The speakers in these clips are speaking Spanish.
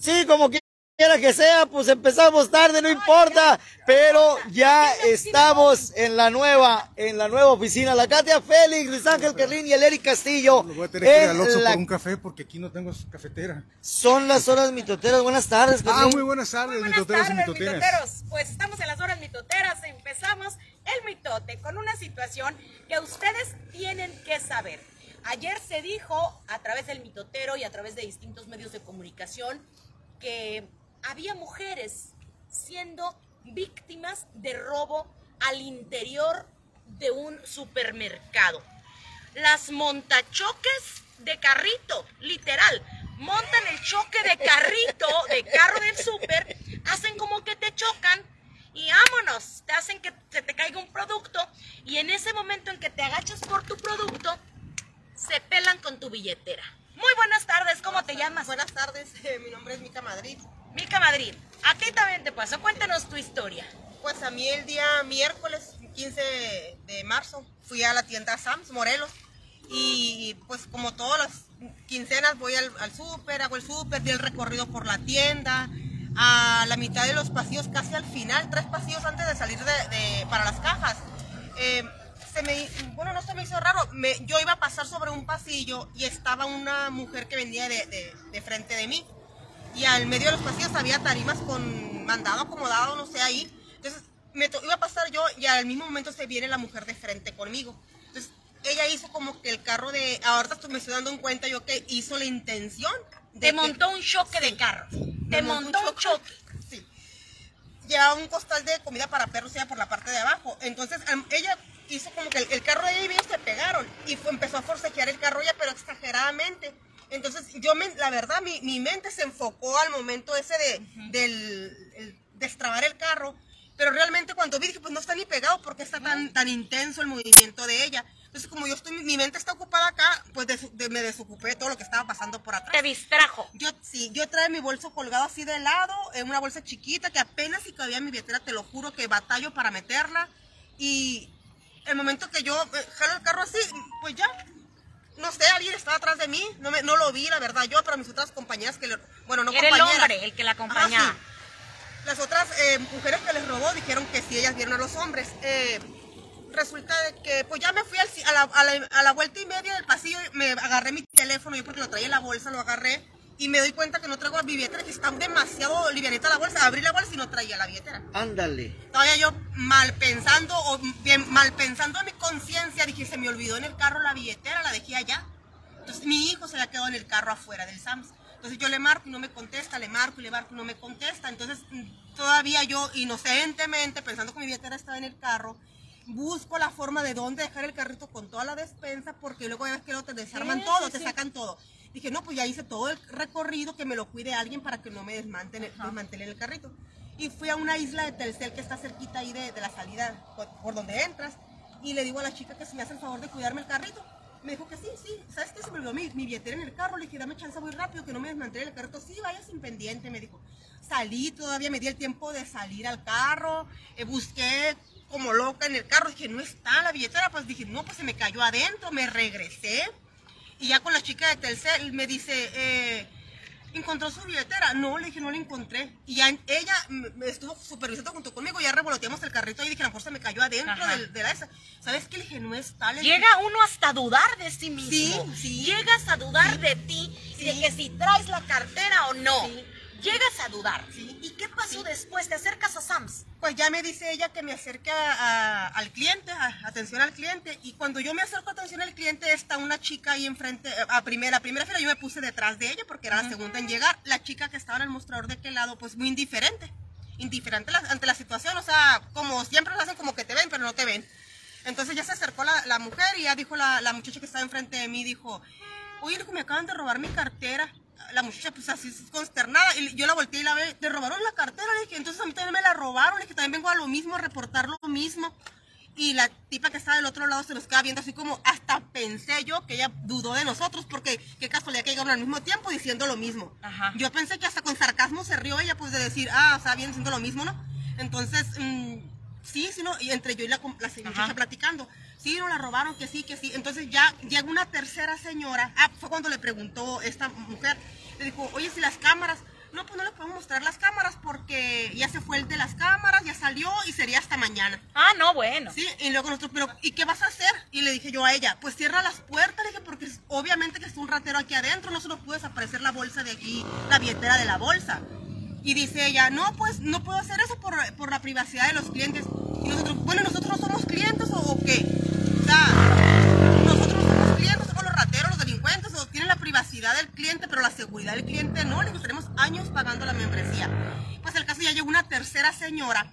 Sí, como que quiera que sea, pues empezamos tarde, no importa, pero ya estamos en la nueva, en la nueva oficina. La Katia Félix, Luis Ángel Carlín y el Eric Castillo. voy a tener que ir al Oxxo por un café porque aquí no tengo cafetera. Son las horas mitoteras. Buenas tardes, Ah, muy buenas tardes, Buenas mitoteros y tardes, mitoteras. mitoteros. Pues estamos en las horas mitoteras. Empezamos el mitote con una situación que ustedes tienen que saber. Ayer se dijo a través del mitotero y a través de distintos medios de comunicación que había mujeres siendo víctimas de robo al interior de un supermercado. Las montachoques de carrito, literal, montan el choque de carrito, de carro del súper, hacen como que te chocan y vámonos, te hacen que se te caiga un producto y en ese momento en que te agachas por tu producto, se pelan con tu billetera. Muy buenas tardes, ¿cómo te llamas? Buenas tardes, eh, mi nombre es Mica Madrid. Mica Madrid, a ti también te pasó, cuéntanos tu historia. Pues a mí el día miércoles 15 de marzo fui a la tienda Sams Morelos y pues como todas las quincenas voy al, al súper, hago el súper, di el recorrido por la tienda, a la mitad de los pasillos, casi al final, tres pasillos antes de salir de, de- para las cajas. eh, se me, bueno, no se me hizo raro, me- yo iba a pasar sobre un pasillo y estaba una mujer que vendía de, de- de frente de mí. y al medio de los pasillos había tarimas con mandado acomodado, no sé, ahí. Entonces me to- iba a pasar yo y al mismo momento se viene la mujer de frente conmigo. Entonces ella hizo como que el carro de, ahorita me estoy dando en cuenta yo que hizo la intención de Te que- montó un choque de carro. Te montó un choque. Sí. Llevaba un costal de comida para perros ya por la parte de abajo. Entonces ella hizo como que el, el carro de ella y ellos se pegaron y fue- empezó a forcejear el carro ella, pero exageradamente. Entonces yo, me, la verdad, mi, mi mente se enfocó al momento ese de del, el destrabar el carro. Pero realmente cuando vi, dije, pues no está ni pegado porque está tan, tan intenso el movimiento de ella. Entonces como yo estoy, mi mente está ocupada acá, pues de- me desocupé de todo lo que estaba pasando por atrás. Te distrajo. Yo sí, yo traía mi bolso colgado así de lado, en una bolsa chiquita que apenas si cabía en mi billetera, te lo juro que batallo para meterla. Y el momento que yo eh, jalo el carro así, pues ya, no sé, alguien estaba atrás de mí, no, me, no lo vi, la verdad, yo, pero mis otras compañeras que le, bueno, no Era el compañeras. hombre el que la acompañaba. Ajá, sí. Las otras eh, mujeres que les robó dijeron que sí, ellas vieron a los hombres. Eh, resulta de que pues ya me fui al a, la, a la- a la vuelta y media del pasillo, me agarré mi teléfono, yo porque lo traía en la bolsa, lo agarré y me doy cuenta que no traigo mi billetera, que está demasiado livianita la bolsa. Abrí la bolsa y no traía la billetera. Ándale. Todavía yo mal pensando, o bien mal pensando en mi conciencia, dije, se me olvidó en el carro la billetera, la dejé allá. Entonces mi hijo se había quedado en el carro afuera del Sams. Entonces yo le marco y no me contesta, le marco y le marco y no me contesta. Entonces todavía yo inocentemente, pensando que mi billetera estaba en el carro, busco la forma de dónde dejar el carrito con toda la despensa, porque luego ya ves que luego te desarman Sí, todo, sí, te sí. sacan todo. Dije, no, pues ya hice todo el recorrido, que me lo cuide alguien para que no me desmantele, desmantele el carrito. Y fui a una isla de Telcel que está cerquita ahí de, de la salida por, por donde entras. Y le digo a la chica que si me hace el favor de cuidarme el carrito. Me dijo que sí, sí. ¿Sabes qué? Se me olvidó mi, mi billetera en el carro. Le dije, dame chance muy rápido, que no me desmantele el carrito. Sí, vaya sin pendiente, me dijo. Salí, todavía me di el tiempo de salir al carro. eh, busqué como loca en el carro. Dije, no está la billetera. Pues dije, no, pues se me cayó adentro. Me regresé. Y ya con la chica de Telcel me dice, eh, ¿encontró su billetera? No, le dije, no la encontré. Y ya ella me estuvo supervisando junto conmigo, ya revoloteamos el carrito y dije, a lo mejor se me cayó adentro del- de, la esa. ¿Sabes qué? Le dije, no. Le dije, Llega uno hasta dudar de sí mismo. Sí, sí. Llegas a dudar de ti, y de Sí. que si traes la cartera o no. Sí. Llegas a dudar. Sí. ¿Y qué pasó después? Te acercas a Sams. Pues ya me dice ella que me acerque a- a- al cliente, a- atención al cliente. Y cuando yo me acerco a atención al cliente, está una chica ahí enfrente, eh, a primera, a primera fila, yo me puse detrás de ella porque era la segunda en llegar. La chica que estaba en el mostrador de aquel lado, pues muy indiferente. Indiferente la- ante la situación, o sea, como siempre lo hacen como que te ven, pero no te ven. Entonces ya se acercó la, la mujer y ya dijo la, la muchacha que estaba enfrente de mí, dijo, oye, me acaban de robar mi cartera. La muchacha pues así consternada y yo la volteé y la ve, te robaron la cartera, le dije, entonces a mí también me la robaron, le dije, también vengo a lo mismo, a reportar lo mismo. Y la tipa que estaba del otro lado se nos queda viendo así como, hasta pensé yo que ella dudó de nosotros, porque qué casualidad que llegaron al mismo tiempo diciendo lo mismo. Ajá. Yo pensé que hasta con sarcasmo se rió ella, pues de decir, ah, o sea, bien diciendo lo mismo, ¿no? Entonces, mm, sí, sí, ¿no? Y entre yo y la, la Ajá. platicando, sí, no la robaron, que sí, que sí. Entonces ya llega una tercera señora, ah, fue cuando le preguntó esta mujer, le dijo, oye, si las cámaras, no, pues no les podemos mostrar las cámaras porque ya se fue el de las cámaras, ya salió y sería hasta mañana. Ah, no, bueno. Sí, y luego nosotros, pero ¿y qué vas a hacer? Y le dije yo a ella, pues cierra las puertas, le dije, porque obviamente que está un ratero aquí adentro, no se nos puede desaparecer la bolsa de aquí, la billetera de la bolsa. Y dice ella, no, pues no puedo hacer eso por, por la privacidad de los clientes. Y nosotros, bueno, ¿nosotros no somos clientes o, o qué? O sea, nosotros no somos clientes, somos los rateros, los delincuentes, o tienen la privacidad del cliente, pero la seguridad del cliente no. Le digo, tenemos años pagando la membresía. Pues el caso ya llegó una tercera señora,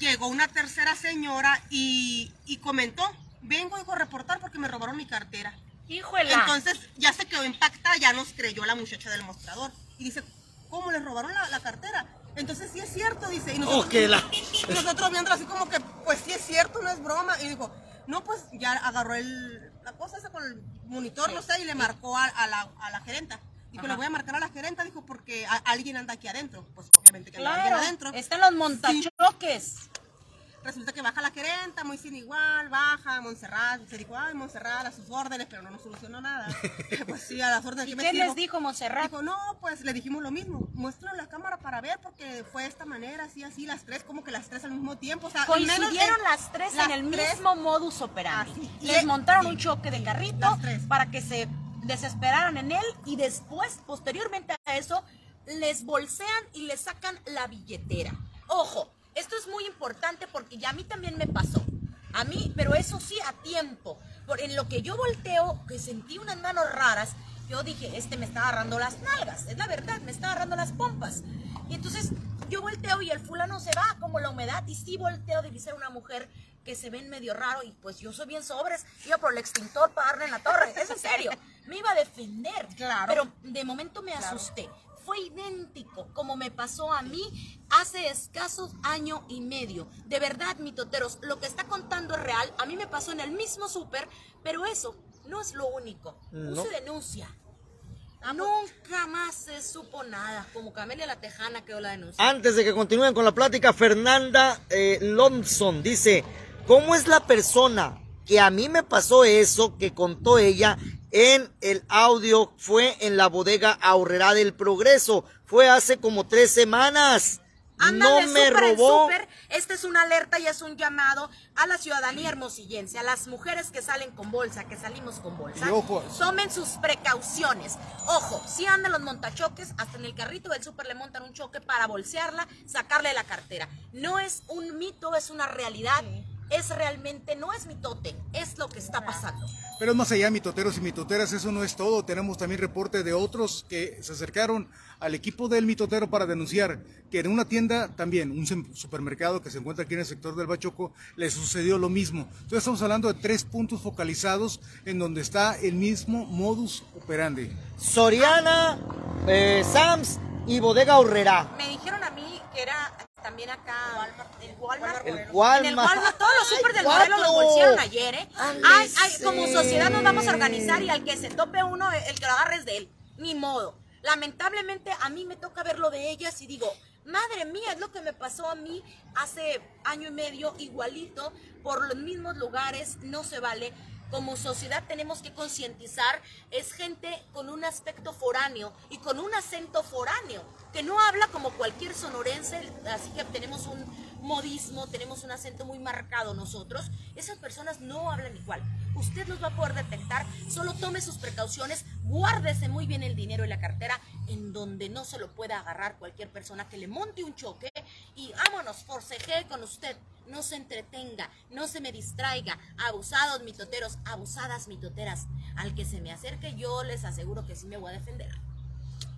llegó una tercera señora y, y comentó, vengo dijo, a reportar porque me robaron mi cartera. Híjole. Entonces ya se quedó impactada, ya nos creyó la muchacha del mostrador. Y dice, ¿cómo les robaron la, la cartera? Entonces sí es cierto, dice. Y nosotros, Oh, que la- y nosotros viéndolo así como que, pues sí es cierto, no es broma. Y dijo, no, pues ya agarró el, la cosa esa con el monitor, no sé, y le marcó a, a la, a la gerenta. Dijo, le voy a marcar a la gerenta, dijo, porque a- alguien anda aquí adentro. Pues obviamente que anda alguien Claro, adentro. están los montachoques. Resulta que baja la gerenta, muy sin igual, baja, Montserrat, se dijo, ay, Montserrat, a sus órdenes, pero no nos solucionó nada. pues sí, a las órdenes ¿Y que qué les dijo Monserrat? Dijo, no, pues le dijimos lo mismo, muéstralo la cámara para ver, porque fue de esta manera, así, así, las tres, como que las tres al mismo tiempo. O sea, Coincidieron las tres las en el tres- mismo modus operandi. Así. Les Y- montaron un choque de carrito para que se desesperaran en él y después, posteriormente a eso, les bolsean y les sacan la billetera. Ojo, esto es muy importante porque ya a mí también me pasó. A mí, pero eso sí, a tiempo. Por en lo que yo volteo, que sentí unas manos raras, yo dije, este me está agarrando las nalgas, es la verdad, me está agarrando las pompas. Y entonces yo volteo y el fulano se va como la humedad y sí volteo, divisé a una mujer que se ven medio raro y pues yo soy bien sobres, iba por el extintor para darle en la torre, es en serio, me iba a defender, Claro. pero de momento me asusté. Fue idéntico como me pasó a mí hace escasos año y medio. De verdad, mitoteros, lo que está contando es real. A mí me pasó en el mismo súper, pero eso no es lo único. No. Puse denuncia. Nunca más se supo nada. Como Camelia la Tejana quedó la denuncia. Antes de que continúen con la plática, Fernanda eh, Lomson dice, ¿cómo es la persona que a mí me pasó eso que contó ella en el audio? Fue en la bodega Ahorrera del Progreso. Fue hace como tres semanas. Ándale, no me súper en robó. súper. Esta es una alerta y es un llamado a la ciudadanía hermosillense, a las mujeres que salen con bolsa, que salimos con bolsa. Tomen sus precauciones. Ojo, si andan los montachoques, hasta en el carrito del súper le montan un choque para bolsearla, sacarle la cartera. No es un mito, es una realidad. Es realmente, no es mitote, es lo que está pasando. Pero más allá, mitoteros y mitoteras, eso no es todo. Tenemos también reporte de otros que se acercaron al equipo del mitotero para denunciar que en una tienda también, un supermercado que se encuentra aquí en el sector del Bachoco, le sucedió lo mismo. Entonces estamos hablando de tres puntos focalizados en donde está el mismo modus operandi. Soriana, eh, Sams y bodega Ahorrera. Me dijeron a mí que era también acá en Walmart. El En el Walmart. Todos los super del Ay, modelo los cuatro. bolsearon ayer, ¿eh? Ay, ay, como sociedad nos vamos a organizar y al que se tope uno, el que lo agarre es de él. Ni modo. Lamentablemente a mí me toca ver lo de ellas y digo, madre mía, es lo que me pasó a mí hace año y medio, igualito, por los mismos lugares, no se vale. Como sociedad tenemos que concientizar, es gente con un aspecto foráneo y con un acento foráneo, que no habla como cualquier sonorense, así que tenemos un modismo, tenemos un acento muy marcado nosotros. Esas personas no hablan igual. Usted los va a poder detectar, solo tome sus precauciones, guárdese muy bien el dinero y la cartera en donde no se lo pueda agarrar cualquier persona que le monte un choque y vámonos, forcejee con usted. No se entretenga, no se me distraiga. Abusados mitoteros, abusadas mitoteras. Al que se me acerque, yo les aseguro que sí me voy a defender.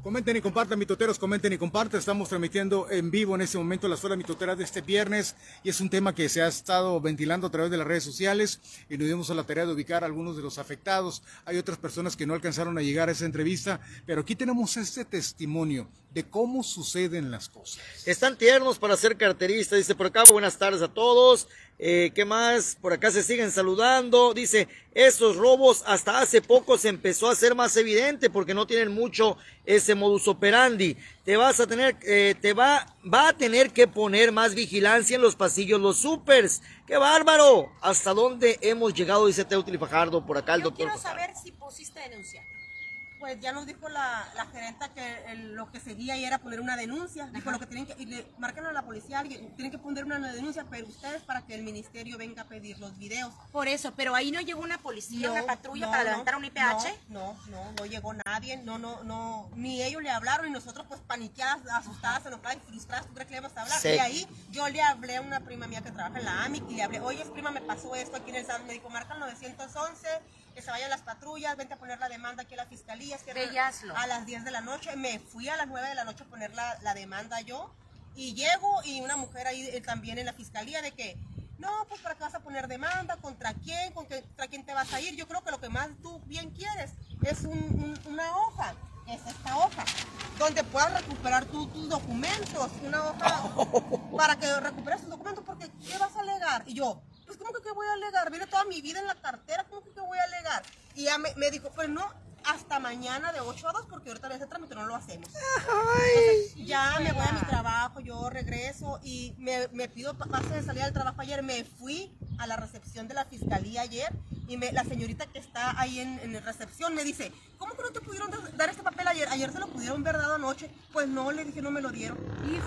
Comenten y compartan, mitoteros, comenten y compartan. Estamos transmitiendo en vivo en este momento las horas mitoteras de este viernes y es un tema que se ha estado ventilando a través de las redes sociales y nos dimos a la tarea de ubicar a algunos de los afectados. Hay otras personas que no alcanzaron a llegar a esa entrevista, pero aquí tenemos este testimonio de cómo suceden las cosas. Están tiernos para ser carteristas. Dice por acá, buenas tardes a todos. Eh, ¿Qué más? Por acá se siguen saludando. Dice, esos robos hasta hace poco se empezó a hacer más evidente porque no tienen mucho ese modus operandi. Te vas a tener, eh, te va, va a tener que poner más vigilancia en los pasillos, los supers. ¡Qué bárbaro! ¿Hasta dónde hemos llegado? Dice Teutli Fajardo por acá el Yo doctor. quiero Fajardo. saber si pusiste denuncia. Pues ya nos dijo la, la gerenta que el- lo que seguía y era poner una denuncia. Dijo lo que tienen que, y le marcan a la policía, alguien, tienen que poner una denuncia, pero ustedes para que el ministerio venga a pedir los videos. Por eso, pero ahí no llegó una policía, una patrulla no, para no, levantar un IPH. No, no, no, no llegó nadie, no, no, no, ni ellos le hablaron y nosotros pues paniqueadas, asustadas, enojadas y frustradas, ¿tú crees que le íbamos a hablar? Sí. Y ahí yo le hablé a una prima mía que trabaja en la AMIC y le hablé, oye prima, me pasó esto aquí en el SAT, me dijo, marca el 911, que se vayan las patrullas, vente a poner la demanda aquí a la fiscalía, hazlo. a las 10 de la noche, me fui a las 9 de la noche a poner la, la demanda yo y llego y una mujer ahí eh, también en la fiscalía de que no, pues para qué vas a poner demanda, contra quién, ¿Con qué- contra quién te vas a ir. Yo creo que lo que más tú bien quieres es un- un- una hoja, es esta hoja, donde puedas recuperar tú tus documentos, una hoja para que recuperes tus documentos, porque ¿qué vas a alegar? Y yo, ¿cómo que qué voy a alegar? Viene toda mi vida en la cartera, ¿cómo que qué voy a alegar? Y ya me, me dijo, pues no, hasta mañana de 8 a 2, porque ahorita ese trámite no lo hacemos. Entonces, ya me voy a mi trabajo, yo regreso y me, me pido pa- pase de salida del trabajo ayer. Me fui a la recepción de la fiscalía ayer y me, la señorita que está ahí en, en recepción me dice, ¿cómo que no te pudieron da- dar este papel ayer? Ayer se lo pudieron ver dado anoche. Pues no, le dije, no me lo dieron.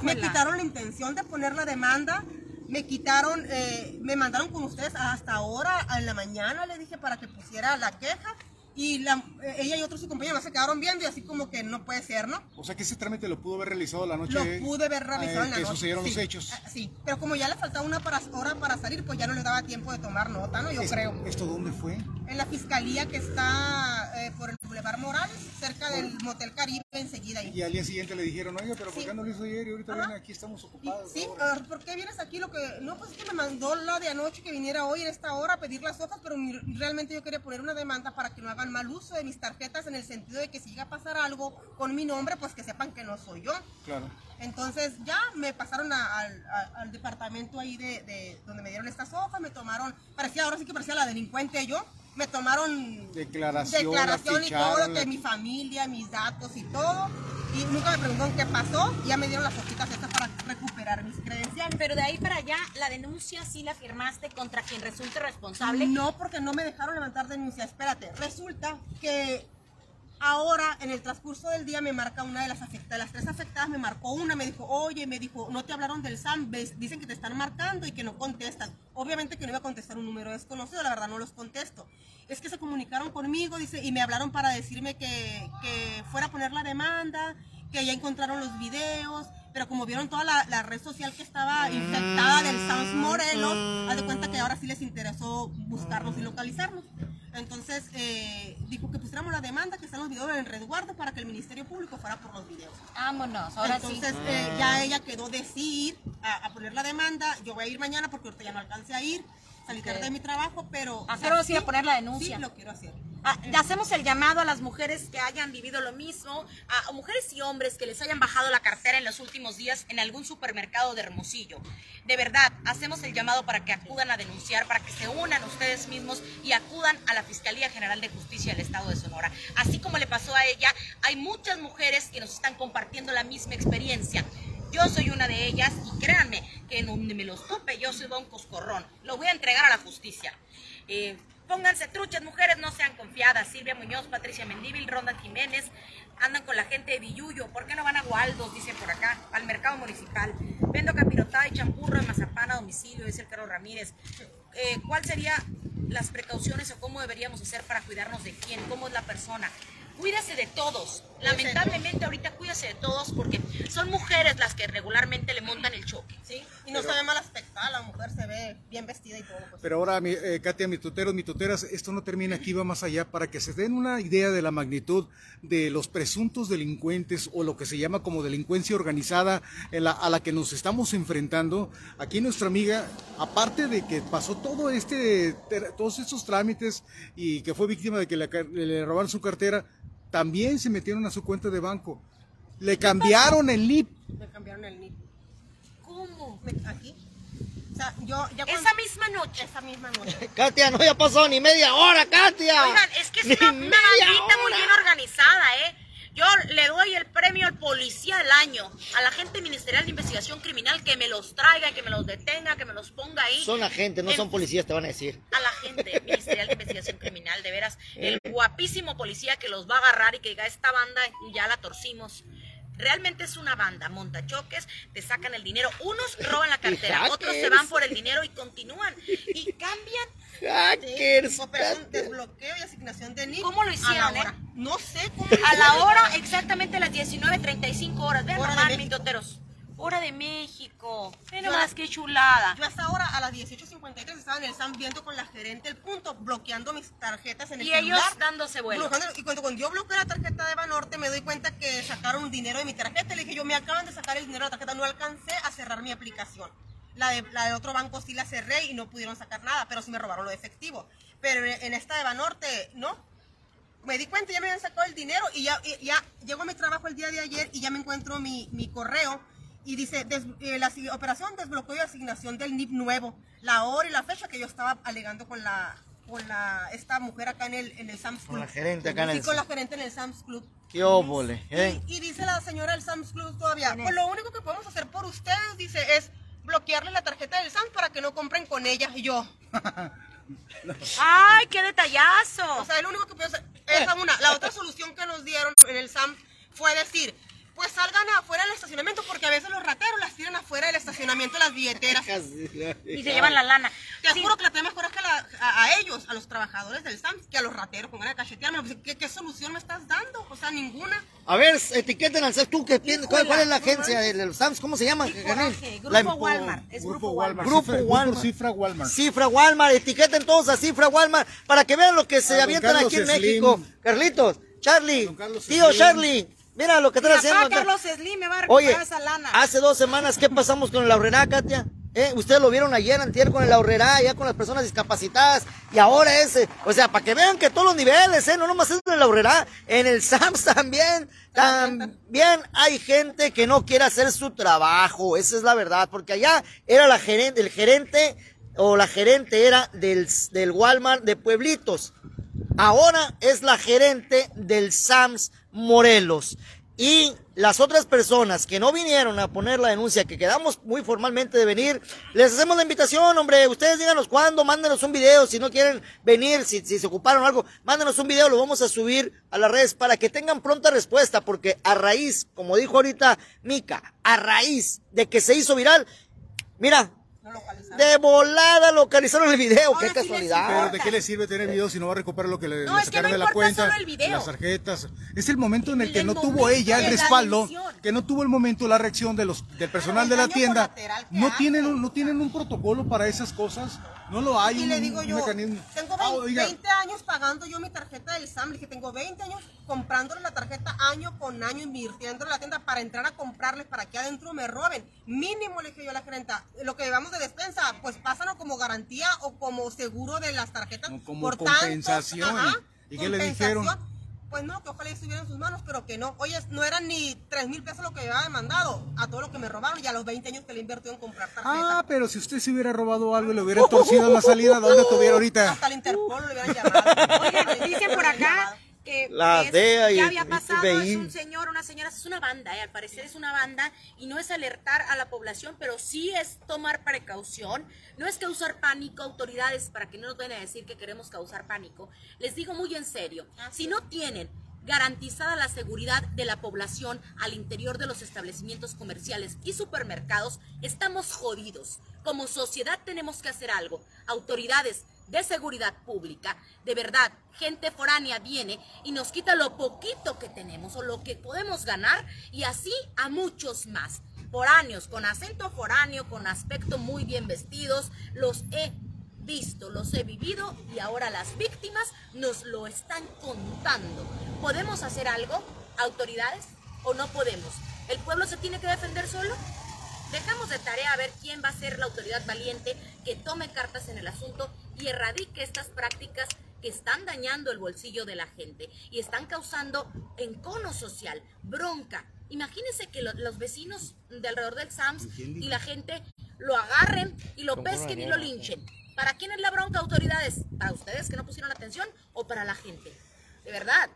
Me Híjola. quitaron la intención de poner la demanda. Me quitaron, eh, me mandaron con ustedes hasta ahora, en la mañana, le dije para que pusiera la queja. Y la- eh, ella y otros sus compañeros se quedaron viendo y así como que no puede ser, ¿no? O sea que ese trámite lo pudo haber realizado la noche. Lo pude haber realizado eh, en la que noche. sucedieron sí. los hechos. Ah, Sí, pero como ya le faltaba una para, hora para salir, pues ya no les daba tiempo de tomar nota, ¿no? Yo creo. ¿Esto dónde fue? En la fiscalía que está eh, por el Boulevard Morales, cerca del Motel Caribe, enseguida ahí. Y al día siguiente le dijeron, oiga, pero ¿por qué no lo hizo ayer? Y ahorita Ajá. viene aquí, estamos ocupados. Sí, ahora". ah, ¿por qué vienes aquí? Lo que no, pues es que me mandó la de anoche que viniera hoy en esta hora a pedir las hojas, pero mi- realmente yo quería poner una demanda para que no hagan mal uso de mis tarjetas en el sentido de que si llega a pasar algo con mi nombre, pues que sepan que no soy yo. Claro. Entonces ya me pasaron a- al, a- al departamento ahí de, de donde me dieron estas hojas, me tomaron, parecía ahora sí que parecía la delincuente yo, me tomaron Declaración, declaración y todo, aficharon, que la- mi familia, mis datos y todo, y nunca me preguntaron qué pasó, y ya me dieron las hojitas estas para recuperar mis credenciales. Pero de ahí para allá, la denuncia sí la firmaste contra quien resulte responsable. No, porque no me dejaron levantar denuncia. Espérate, resulta que ahora en el transcurso del día me marca una de las afectadas, tres afectadas me marcó una, me dijo, oye, me dijo, no te hablaron del SAM, dicen que te están marcando y que no contestan. Obviamente que no iba a contestar un número desconocido, la verdad no los contesto. Es que se comunicaron conmigo, dice, y me hablaron para decirme que, que fuera a poner la demanda, que ya encontraron los videos, pero como vieron toda la, la red social que estaba infectada del SAMS Morelos, haz de cuenta que ahora sí les interesó buscarnos y localizarnos. Entonces eh, dijo que pusiéramos la demanda, que están los videos en resguardo para que el Ministerio Público fuera por los videos. Vámonos, ahora Entonces sí. eh, ya ella quedó decidir a, a poner la demanda. Yo voy a ir mañana porque ahorita ya no alcancé a ir, salí tarde de mi trabajo, pero... Ah, pero sí a poner la denuncia. Sí, lo quiero hacer. Ah, hacemos el llamado a las mujeres que hayan vivido lo mismo, a mujeres y hombres que les hayan bajado la cartera en los últimos días en algún supermercado de Hermosillo. De verdad, hacemos el llamado para que acudan a denunciar, para que se unan ustedes mismos y acudan a la Fiscalía General de Justicia del Estado de Sonora. Así como le pasó a ella, hay muchas mujeres que nos están compartiendo la misma experiencia. Yo soy una de ellas y créanme que donde me los tope yo soy don coscorrón. Lo voy a entregar a la justicia. Eh, pónganse truchas, mujeres, no sean confiadas. Silvia Muñoz, Patricia Mendívil, Ronda Jiménez, andan con la gente de Villullo. ¿Por qué no van a Gualdos? Dicen por acá, al mercado municipal. Vendo capirotada y champurro de mazapán a domicilio, dice el Carlos Ramírez. Eh, ¿Cuál sería las precauciones o cómo deberíamos hacer para cuidarnos de quién? ¿Cómo es la persona? Cuídese de todos. Lamentablemente ahorita cuídese de todos porque son mujeres las que regularmente le montan el choque. Sí, y no se ve mal aspectada, la mujer se ve bien vestida y todo. Pues. Pero ahora, mi, eh, Katia, mi tuteros, mi tuteras, esto no termina aquí, va más allá, para que se den una idea de la magnitud de los presuntos delincuentes o lo que se llama como delincuencia organizada en la- a la que nos estamos enfrentando. Aquí nuestra amiga, aparte de que pasó todo este, ter- todos estos trámites y que fue víctima de que le, le robaron su cartera, también se metieron a su cuenta de banco. Le cambiaron el NIP. Me cambiaron el NIP. ¿Cómo? Aquí. O sea, yo ya Esa misma noche. esa misma noche. Katia, no ya pasó ni media hora, Katia. Oigan, es que es Ni una, una media bandita muy hora. bien organizada, ¿eh? Yo le doy el premio al policía del año, a la gente ministerial de investigación criminal que me los traiga, que me los detenga, que me los ponga ahí. Son agentes, no El- son policías, te van a decir. a la gente ministerial de investigación criminal, de veras, el guapísimo policía que los va a agarrar y que diga, esta banda ya la torcimos. Realmente es una banda, montachoques, te sacan el dinero, unos roban la cartera, otros se van por el dinero y continúan y cambian. Hackers. Operación desbloqueo y asignación de NIP. ¿Cómo lo a hicieron, la hora. eh? No sé cómo. A la hora, exactamente a las 19.35 horas. Vean Hora México. mis toteros. Hora de México. La- qué chulada. Yo hasta ahora, a las 18.53, estaba en el SAM viendo con la gerente el punto, bloqueando mis tarjetas en el Y ellos celular. dándose vuelo. Y cuando, cuando yo bloqueé la tarjeta de Banorte, me doy cuenta que sacaron dinero de mi tarjeta. Le dije, yo me acaban de sacar el dinero de la tarjeta, no alcancé a cerrar mi aplicación. La de, la de otro banco sí la cerré y no pudieron sacar nada, pero sí me robaron lo de efectivo. Pero en, esta de Banorte, no. Me di cuenta, ya me habían sacado el dinero y ya, y ya llego a mi trabajo el día de ayer y ya me encuentro mi, mi correo y dice, des- eh, la operación desbloqueo y asignación del NIP nuevo, la hora y la fecha que yo estaba alegando con la con la esta mujer acá en el en el Sam's Club. Con la gerente acá en Sí, el- con la gerente en el Sam's Club. Qué óvole, ¿eh? Y, y dice la señora del Sam's Club todavía, pues lo único que podemos hacer por ustedes, dice, es bloquearle la tarjeta del Sam's para que no compren con ella. Y yo, ¡Ay, qué detallazo! O sea, lo único que puedo hacer, esa una. La otra solución que nos dieron en el SAM fue decir, pues salgan afuera del estacionamiento, porque a veces los rateros las tiran afuera del estacionamiento las billeteras. y se llevan la lana. Te Sí. juro que la tenemos mejor que la- a, a ellos, a los trabajadores del SAM, que a los rateros con ganas de cachetearme. Pues, ¿Qué, qué solución me estás dando? O sea, ninguna. A ver, etiqueten al Sams. ¿Tú qué piensas? ¿Cuál, cuál es la agencia de los Sams? ¿Cómo se llama? Coraje, La Grupo empo- Walmart. Es Grupo Walmart. Grupo Cifra- Walmart. Cifra Walmart. Cifra Walmart, etiqueten todos a Cifra Walmart para que vean lo que se A don avientan aquí en. México. Carlitos, Charlie, tío Slim. Charlie, mira lo que están haciendo. papá. Carlos Slim me va a recuperar Oye, esa lana. hace dos semanas, ¿qué pasamos con el ahorrera, Katia? ¿Eh? Ustedes lo vieron ayer, antier, con el ahorrera, ya con las personas discapacitadas. Y ahora ese, o sea, para que vean que todos los niveles, ¿eh? No nomás es en el ahorrera, en el SAMS también. También hay gente que no quiere hacer su trabajo, esa es la verdad. Porque allá era la gerente, el gerente o la gerente era del, del Walmart de Pueblitos. Ahora es la gerente del SAMS Morelos. Y las otras personas que no vinieron a poner la denuncia, que quedamos muy formalmente de venir, les hacemos la invitación, hombre. Ustedes díganos cuándo, mándenos un video. Si no quieren venir, si, se ocuparon algo, mándenos un video, lo vamos a subir a las redes para que tengan pronta respuesta. Porque a raíz, como dijo ahorita Mica, a raíz de que se hizo viral, mira, No localizaron. de volada localizaron el video. Ahora Qué sí casualidad. Pero ¿de qué le sirve tener video si no va a recuperar lo que le, No, le es que sacaron no de la cuenta? solo el video. Las tarjetas. Es el momento en el que El no tuvo ella el respaldo, que no tuvo el momento la reacción de los del personal el de la tienda. No tienen un, no tienen un protocolo para esas cosas. No lo hay. Y un, le digo yo, mecanismo. tengo Ah, 20, oiga, 20 años pagando yo mi tarjeta del SAM. Le dije, tengo 20 años comprándole la tarjeta año con año, invirtiendo en la tienda para entrar a comprarles, para que adentro me roben. Mínimo, le dije yo a la gerenta, lo que llevamos de despensa, pues pásanos como garantía o como seguro de las tarjetas. O como por tantos, compensación. ajá, ¿Y qué le dijeron? Pues no, que ojalá estuviera en sus manos, pero que no. Oye, no eran ni 3 mil pesos lo que llevaba demandado a todo lo que me robaron y a los 20 años que le invirtió en comprar tarjetas. Ah, pero si usted se hubiera robado algo y le hubiera torcido en la salida, ¿dónde estuviera ahorita? Hasta el Interpol lo hubieran llamado. Oigan, dicen por acá que La es- DEA ya había pasado, FBI. es un señor, una señora, es una banda, eh, al parecer es una banda y no es alertar a la población, pero sí es tomar precaución, no es causar pánico, autoridades, para que no nos vayan a decir que queremos causar pánico. Les digo muy en serio, si no tienen garantizada la seguridad de la población al interior de los establecimientos comerciales y supermercados, estamos jodidos. Como sociedad tenemos que hacer algo. Autoridades de seguridad pública, de verdad, gente foránea viene y nos quita lo poquito que tenemos o lo que podemos ganar y así a muchos más. Foráneos, con acento foráneo, con aspecto muy bien vestidos, los he visto, los he vivido y ahora las víctimas nos lo están contando. ¿Podemos hacer algo, autoridades, o no podemos? ¿El pueblo se tiene que defender solo? Dejamos de tarea a ver quién va a ser la autoridad valiente que tome cartas en el asunto y erradique estas prácticas que están dañando el bolsillo de la gente y están causando encono social, bronca. Imagínense que lo- los vecinos de alrededor del SAMS y la gente lo agarren y lo pesquen y lo linchen. ¿Para quién es la bronca, autoridades? ¿Para ustedes que no pusieron atención o para la gente? De verdad,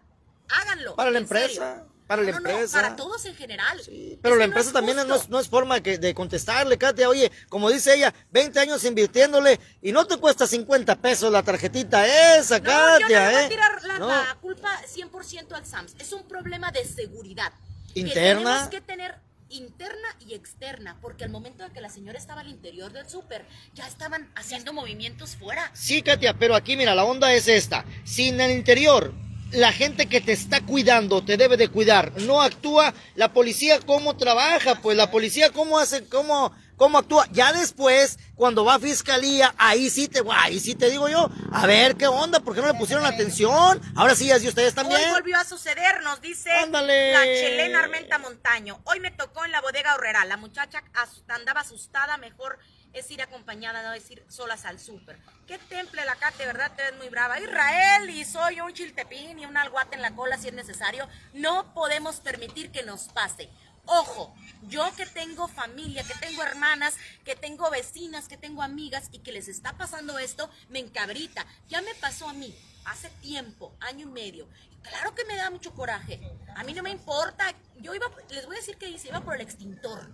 háganlo. Para la serio. Para la No, no, empresa. para todos en general. Sí, pero la que no empresa es también no es, no es forma que- de contestarle, Katia. Oye, como dice ella, 20 años invirtiéndole y no te cuesta 50 pesos la tarjetita esa, No, yo no Katia, le voy ¿eh? a tirar la, No. la culpa 100% al SAMS. Es un problema de seguridad. Que ¿Interna? tenemos que tener interna y externa, porque al momento de que la señora estaba al interior del súper, ya estaban haciendo movimientos fuera. Sí, Katia, pero aquí mira, la onda es esta. Si en el interior la gente que te está cuidando te debe de cuidar, no actúa, la policía cómo trabaja, pues la policía cómo hace, cómo, cómo actúa. Ya después, cuando va a fiscalía, ahí sí te, ahí sí te digo yo, a ver qué onda, ¿por qué no le pusieron atención? Ahora sí, así ustedes también. Hoy volvió a suceder, nos dice Ándale. la Chelena Armenta Montaño. Hoy me tocó en la bodega horrera. La muchacha andaba asustada, mejor es ir acompañada, no es ir solas al súper. Qué temple la Cate, ¿verdad? Te ves muy brava. Israel, y soy un chiltepín y un alguate en la cola si es necesario. No podemos permitir que nos pase. Ojo, yo que tengo familia, que tengo hermanas, que tengo vecinas, que tengo amigas y que les está pasando esto, me encabrita. Ya me pasó a mí hace tiempo, año y medio. Claro que me da mucho coraje. A mí no me importa. Yo iba, les voy a decir que hice, iba por el extintor.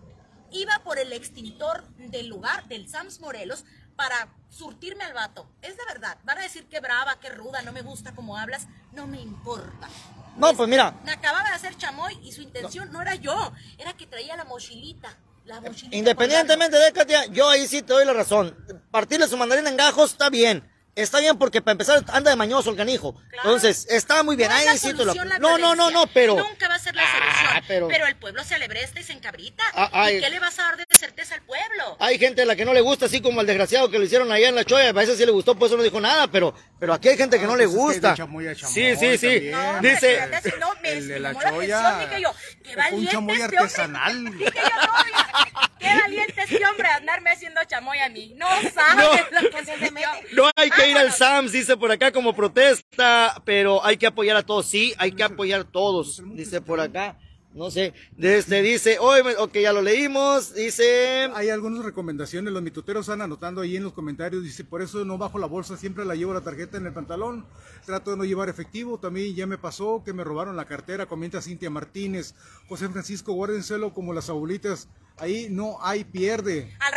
Iba por el extintor del lugar, del Sams Morelos, para surtirme al vato. Es de verdad. Van a decir que brava, que ruda, no me gusta cómo hablas. No me importa. No, pues mira. Me acababa de hacer chamoy y su intención no, era yo, era que traía la mochilita. La mochilita Independientemente de Katia, yo ahí sí te doy la razón. Partirle su mandarina en gajos está bien. Está bien porque para empezar anda de mañoso el canijo. Claro. Entonces, está muy bien. No es ahí la solución la No, no, no, no, pero Nunca va a ser la Ah, solución. pero- pero... el pueblo se alebresta y se encabrita. Ah, ay. ¿Y qué le vas a dar de certeza al pueblo? hay gente a la que no le gusta, así como al desgraciado que lo hicieron allá en la choya. A veces sí le gustó, por eso no dijo nada, pero, pero aquí hay gente que Ah, no le pues es que gusta. chamoy sí, sí, sí. No, Dice, fíjate, si no, me el de la choya dije yo, qué un chamoy este artesanal. Dije yo, no, qué valiente este hombre andarme haciendo chamoy a mí. No sabe No. lo que se metió. No hay que ir al. SAMS, dice por acá como protesta, pero hay que apoyar a todos. Sí, hay que apoyar a todos, dice por acá. No sé, desde dice, hoy, ok, ya lo leímos, dice, Hay algunas recomendaciones, los mitoteros están anotando ahí en los comentarios, dice, por eso no bajo la bolsa, siempre la llevo la tarjeta en el pantalón, trato de no llevar efectivo, también ya me pasó que me robaron la cartera, comenta Cintia Martínez, José Francisco, guárdenselo como las abuelitas, ahí no hay pierde. Al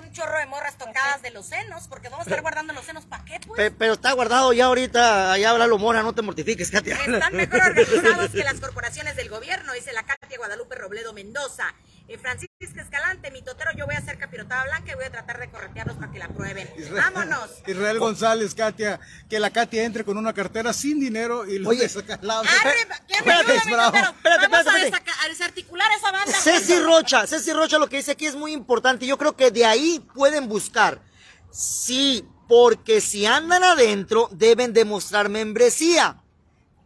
un chorro de morras tocadas de los senos, porque vamos a estar guardando los senos. ¿Para qué, pues? Pe- pero está guardado ya ahorita, allá habla Mora, no te mortifiques, Katia. Están mejor organizados que las corporaciones del gobierno, dice la Katia Guadalupe Robledo Mendoza. Eh, Francisca Escalante, mi totero, yo voy a hacer capirotada blanca y voy a tratar de corretearlos para que la prueben. Vámonos. Israel González, Katia, que la Katia entre con una cartera sin dinero y lo Oye. saca al lado. Arre, ¿quién me Espérate, totero? Espérate, Vamos espérate, a, desaca- a desarticular esa banda. Ceci. Rocha, Ceci Rocha lo que dice aquí es muy importante. Yo creo que de ahí pueden buscar. Sí, porque si andan adentro, deben demostrar membresía.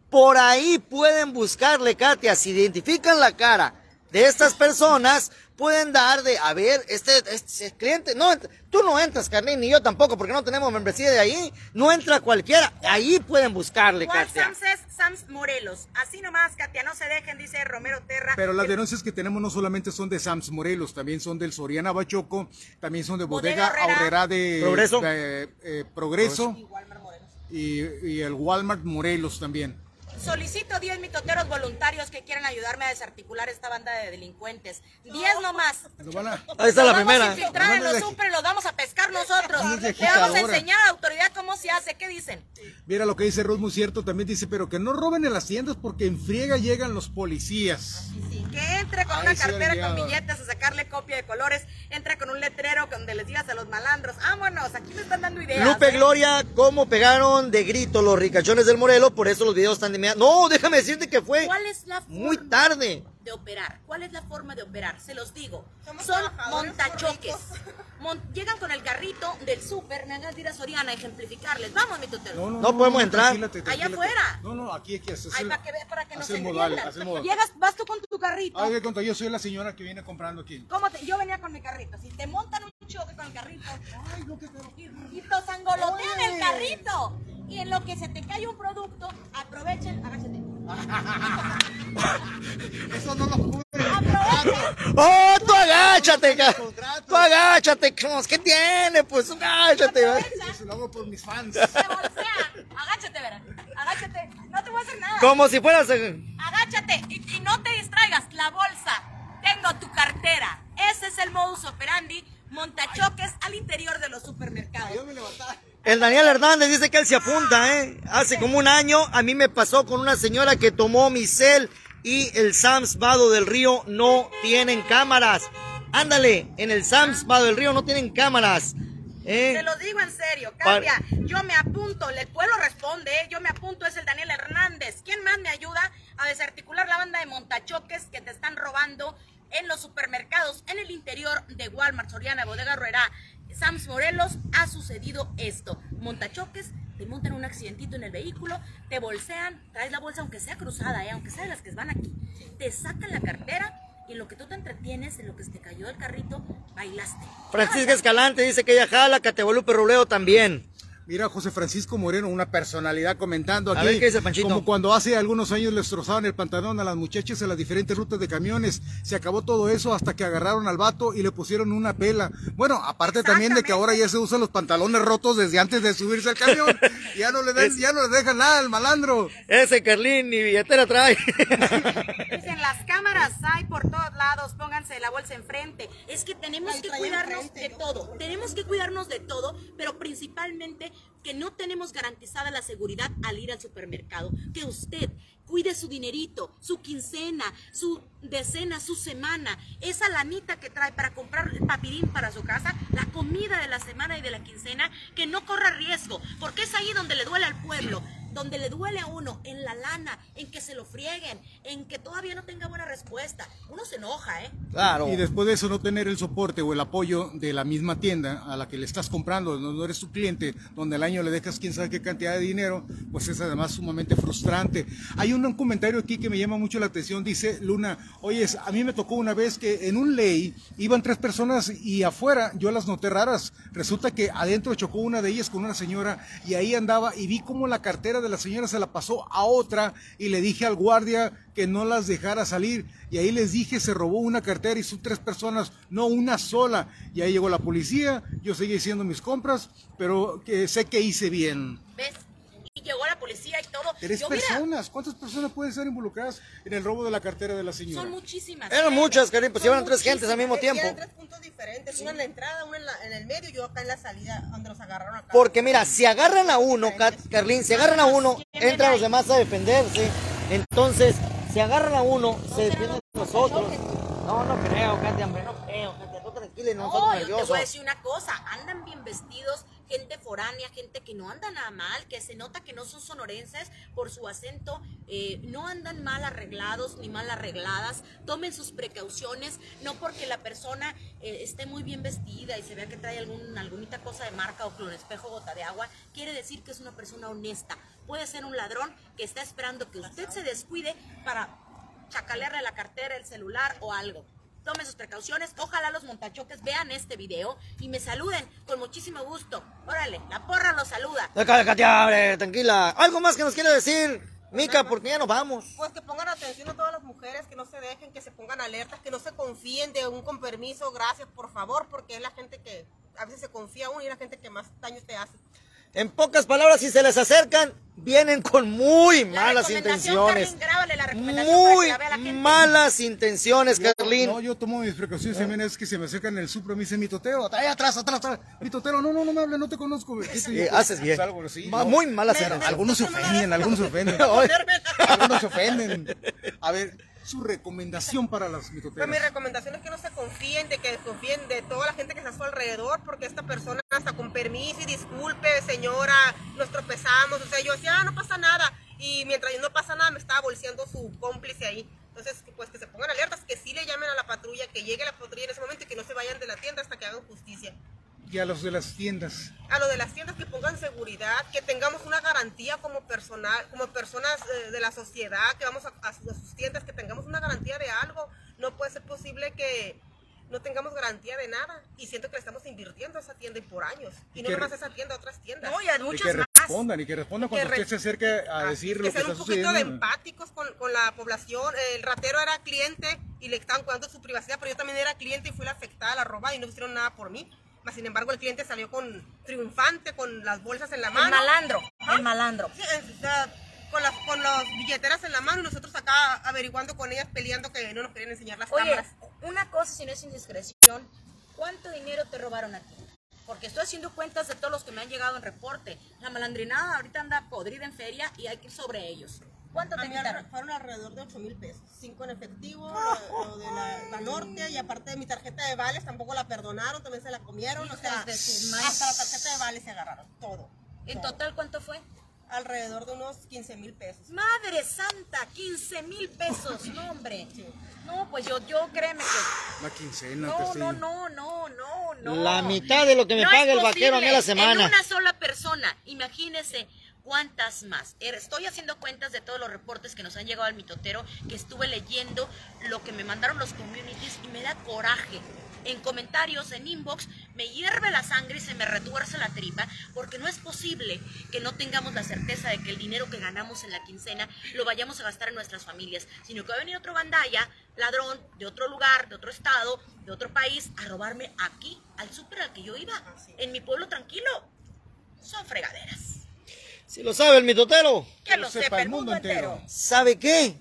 Por ahí pueden buscarle, Katia. Si identifican la cara de estas personas, pueden dar de, a ver, este, este cliente, no, tú no entras, Carlín, ni yo tampoco, porque no tenemos membresía de ahí. No entra cualquiera. Ahí pueden buscarle, ¿Cuál Katia. Sams es? Sams Morelos. Así nomás, Katia, no se dejen, dice Romero Terra. Pero las denuncias que tenemos no solamente son de Sams Morelos, también son del Soriana Bachoco, también son de Bodega Bodega, Aurrera. De Progreso. de, eh, Progreso y Walmart Morelos. y, y el Walmart Morelos también. Solicito 10 mitoteros voluntarios que quieran ayudarme a desarticular esta banda de delincuentes. 10 nomás. Ahí está la Los vamos primera. a infiltrar en los super los vamos a pescar nosotros. Le vamos a enseñar a la autoridad cómo se hace. ¿Qué dicen? Mira lo que dice Ruth, muy cierto, también dice, pero que no roben en las tiendas porque en friega llegan los policías. Que entre con una cartera con billetes a sacarle copia de colores. Entra con un letrero donde les digas a los malandros. Vámonos, aquí me están dando ideas. Lupe ¿eh? Gloria, cómo pegaron de grito los ricachones del Morelo, por eso los videos están de No, déjame decirte que fue ¿Cuál es la muy forma tarde. de operar? ¿Cuál es la forma de operar? Se los digo. Somos Son montachoques. Mon- llegan con el carrito del súper, me hagan ir a Soriana a ejemplificarles. Vamos, mi tutelo. No podemos entrar. tranquilate, Allá afuera. No, no, aquí, aquí. El, para que, para que nos entiendan. Llegas, vas tú con tu carrito. Ay, de cuenta, yo soy la señora que viene comprando aquí. ¿Cómo te- yo venía con mi carrito. Si te montan un choque con el carrito y, y te sangolotean el carrito. Y en lo que se te cae un producto, aprovechen, agáchate. Eso no lo cubre. Aprovechen. ¡Oh, tú agáchate! Tú agáchate, ¿qué tiene? Pues agáchate. Eso lo hago por mis fans. Agáchate, verás. Agáchate. No te voy a hacer nada. Como si fueras... eh, Agáchate y, y no te la bolsa, tengo tu cartera. Ese es el modus operandi, montachoques al interior de los supermercados. El Daniel Hernández dice que él se apunta, ¿eh? Hace como un año a mí me pasó con una señora que tomó mi cel y el Sams Vado del Río no tienen cámaras. Ándale, en el Sams Vado del Río no tienen cámaras. ¿eh? Te lo digo en serio, cambia. Yo me apunto, el pueblo responde, ¿eh? yo me apunto, es el Daniel Hernández. ¿Quién más me ayuda a desarticular la banda de montachoques que te están robando en los supermercados, en el interior de Walmart, Soriana, Bodega Ruera, Sams Morelos, ha sucedido esto. Montachoques, te montan un accidentito en el vehículo, te bolsean, traes la bolsa aunque sea cruzada, ¿eh? aunque sea de las que van aquí, te sacan la cartera y en lo que tú te entretienes, en lo que se te cayó del carrito, bailaste. Francisca Escalante dice que ella jala, Catevolupe Ruleo también. Mira, José Francisco Moreno, una personalidad comentando aquí. A ver, ¿qué dice Panchito? Como cuando hace algunos años les trozaban el pantalón a las muchachas en las diferentes rutas de camiones. Se acabó todo eso hasta que agarraron al vato y le pusieron una pela. Bueno, aparte también de que ahora ya se usan los pantalones rotos desde antes de subirse al camión. ya no le den, ya no le dejan nada al malandro. Ese Carlín ni billetera trae. Dicen, las cámaras hay por todos lados, pónganse la bolsa enfrente. Es que tenemos que cuidarnos de todo, tenemos que cuidarnos de todo, pero principalmente que no tenemos garantizada la seguridad al ir al supermercado. Que usted cuide su dinerito, su quincena, su decena, su semana, esa lanita que trae para comprar el papirín para su casa, la comida de la semana y de la quincena, que no corra riesgo, porque es ahí donde le duele al pueblo donde le duele a uno, en la lana, en que se lo frieguen, en que todavía no tenga buena respuesta. Uno se enoja, ¿eh? Claro. Y después de eso no tener el soporte o el apoyo de la misma tienda a la que le estás comprando, no eres tu cliente, donde al año le dejas quién sabe qué cantidad de dinero, pues es además sumamente frustrante. Hay un, comentario aquí que me llama mucho la atención, dice Luna, oye, a mí me tocó una vez que en un ley iban tres personas y afuera yo las noté raras. Resulta que adentro chocó una de ellas con una señora y ahí andaba y vi como la cartera de la señora se la pasó a otra y le dije al guardia que no las dejara salir. Y ahí les dije, se robó una cartera y son tres personas, no una sola. Y ahí llegó la policía, yo seguí haciendo mis compras, pero sé que hice bien. ¿Ves? Y llegó la policía y todo. Tres personas. ¿Cuántas personas pueden ser involucradas en el robo de la cartera de la señora? Son muchísimas. Eran muchas, Karim, pues iban tres gentes al mismo tiempo. Eran tres puntos diferentes, una en la entrada, una en, el medio y yo acá en la salida, donde los agarraron acá. Porque mira, si agarran a uno, Carlín, si agarran a uno, entran los demás a defenderse. Entonces, si agarran a uno, se defienden nosotros. No, no creo, Katia, hombre, no creo, Katia, tú tranquila y no, no yo te voy a decir una cosa, andan bien vestidos, gente foránea, gente que no anda nada mal, que se nota que no son sonorenses por su acento, eh, no andan mal arreglados ni mal arregladas, tomen sus precauciones, no porque la persona eh, esté muy bien vestida y se vea que trae algún, alguna cosa de marca o con espejo gota de agua, quiere decir que es una persona honesta. Puede ser un ladrón que está esperando que usted se descuide para chacalearle la cartera, el celular o algo tome sus precauciones. Ojalá los montachoques vean este video y me saluden con muchísimo gusto. Órale, la porra los saluda. Katia, tranquila. ¿Algo más que nos quiere decir? Mica, porque ya nos vamos. Pues que pongan atención a todas las mujeres, que no se dejen, que se pongan alertas, que no se confíen de un con permiso, gracias, por favor, porque es la gente que a veces se confía uno y es la gente que más daño te hace. En pocas palabras, si se les acercan, vienen con muy malas intenciones. muy malas intenciones, Carlín. No, yo tomo mis precauciones, también es que se me acercan en el supro, me dice mi totero, ahí atrás, atrás, atrás. Mi totero, no, no, no me hable, no te conozco. haces bien. Muy malas Algunos se ofenden, algunos se ofenden. algunos se ofenden. A ver, su recomendación para las mitoteras? Pues mi recomendación es que no se confíen, de que desconfíen de toda la gente que está a su alrededor, porque esta persona hasta con permiso y disculpe, señora, nos tropezamos, o sea, yo decía, ah, no pasa nada, y mientras no pasa nada me estaba bolseando su cómplice ahí. Entonces, pues que se pongan alertas, que sí le llamen a la patrulla, que llegue la patrulla en ese momento y que no se vayan de la tienda hasta que hagan justicia y a los de las tiendas. A los de las tiendas que pongan seguridad, que tengamos una garantía como personal, como personas eh, de la sociedad, que vamos a, sus tiendas, que tengamos una garantía de algo. No puede ser posible que no tengamos garantía de nada. Y siento que le estamos invirtiendo a esa tienda y por años. Y, no nomás a esa tienda, a otras tiendas. No, y a muchas y que respondan, y que respondan cuando usted se acerque a decir lo que, está sucediendo. Que sean un poquito de empáticos con, con, la población. El ratero era cliente y le estaban cuidando su privacidad, pero yo también era cliente y fui la afectada, la roba y no hicieron nada por mí sin embargo, el cliente salió con triunfante, con las bolsas en la mano. El malandro, el malandro. con las con los billeteras en la mano y nosotros acá averiguando con ellas, peleando que no nos querían enseñar las Oye, cámaras. una cosa, si no es indiscreción, ¿cuánto dinero te robaron a ti? Porque estoy haciendo cuentas de todos los que me han llegado en reporte. La malandrinada ahorita anda podrida en feria y hay que ir sobre ellos. ¿Cuánto te quitaron? fueron alrededor de 8 mil pesos. Cinco en efectivo, lo, lo de la, la norte y aparte de mi tarjeta de vales tampoco la perdonaron, también se la comieron. o sea, de su madre. hasta la tarjeta de vales se agarraron, todo. ¿En todo. total cuánto fue? Alrededor de unos 15 mil pesos. Madre santa, 15 mil pesos, no hombre. Sí. No, pues yo, yo créeme que... La quincena, No, no, no, no, no, no. La mitad de lo que me No paga el vaquero a mí la semana. En una sola persona, imagínese cuántas más. Er, Estoy haciendo cuentas de todos los reportes que nos han llegado al mitotero, que estuve leyendo lo que me mandaron los communities y me da coraje. En comentarios, en inbox, me hierve la sangre y se me retuerce la tripa, porque no es posible que no tengamos la certeza de que el dinero que ganamos en la quincena lo vayamos a gastar en nuestras familias, sino que va a venir otro gandaya, ladrón, de otro lugar, de otro estado, de otro país, a robarme aquí, al súper al que yo iba, en mi pueblo tranquilo. Son fregaderas. Si lo sabe el mitotero, Que lo sepa el mundo entero. ¿sabe qué?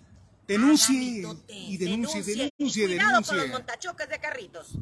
Denuncie mitote, y denuncie, denuncie, Cuidado con los denuncie. montachoques de carritos.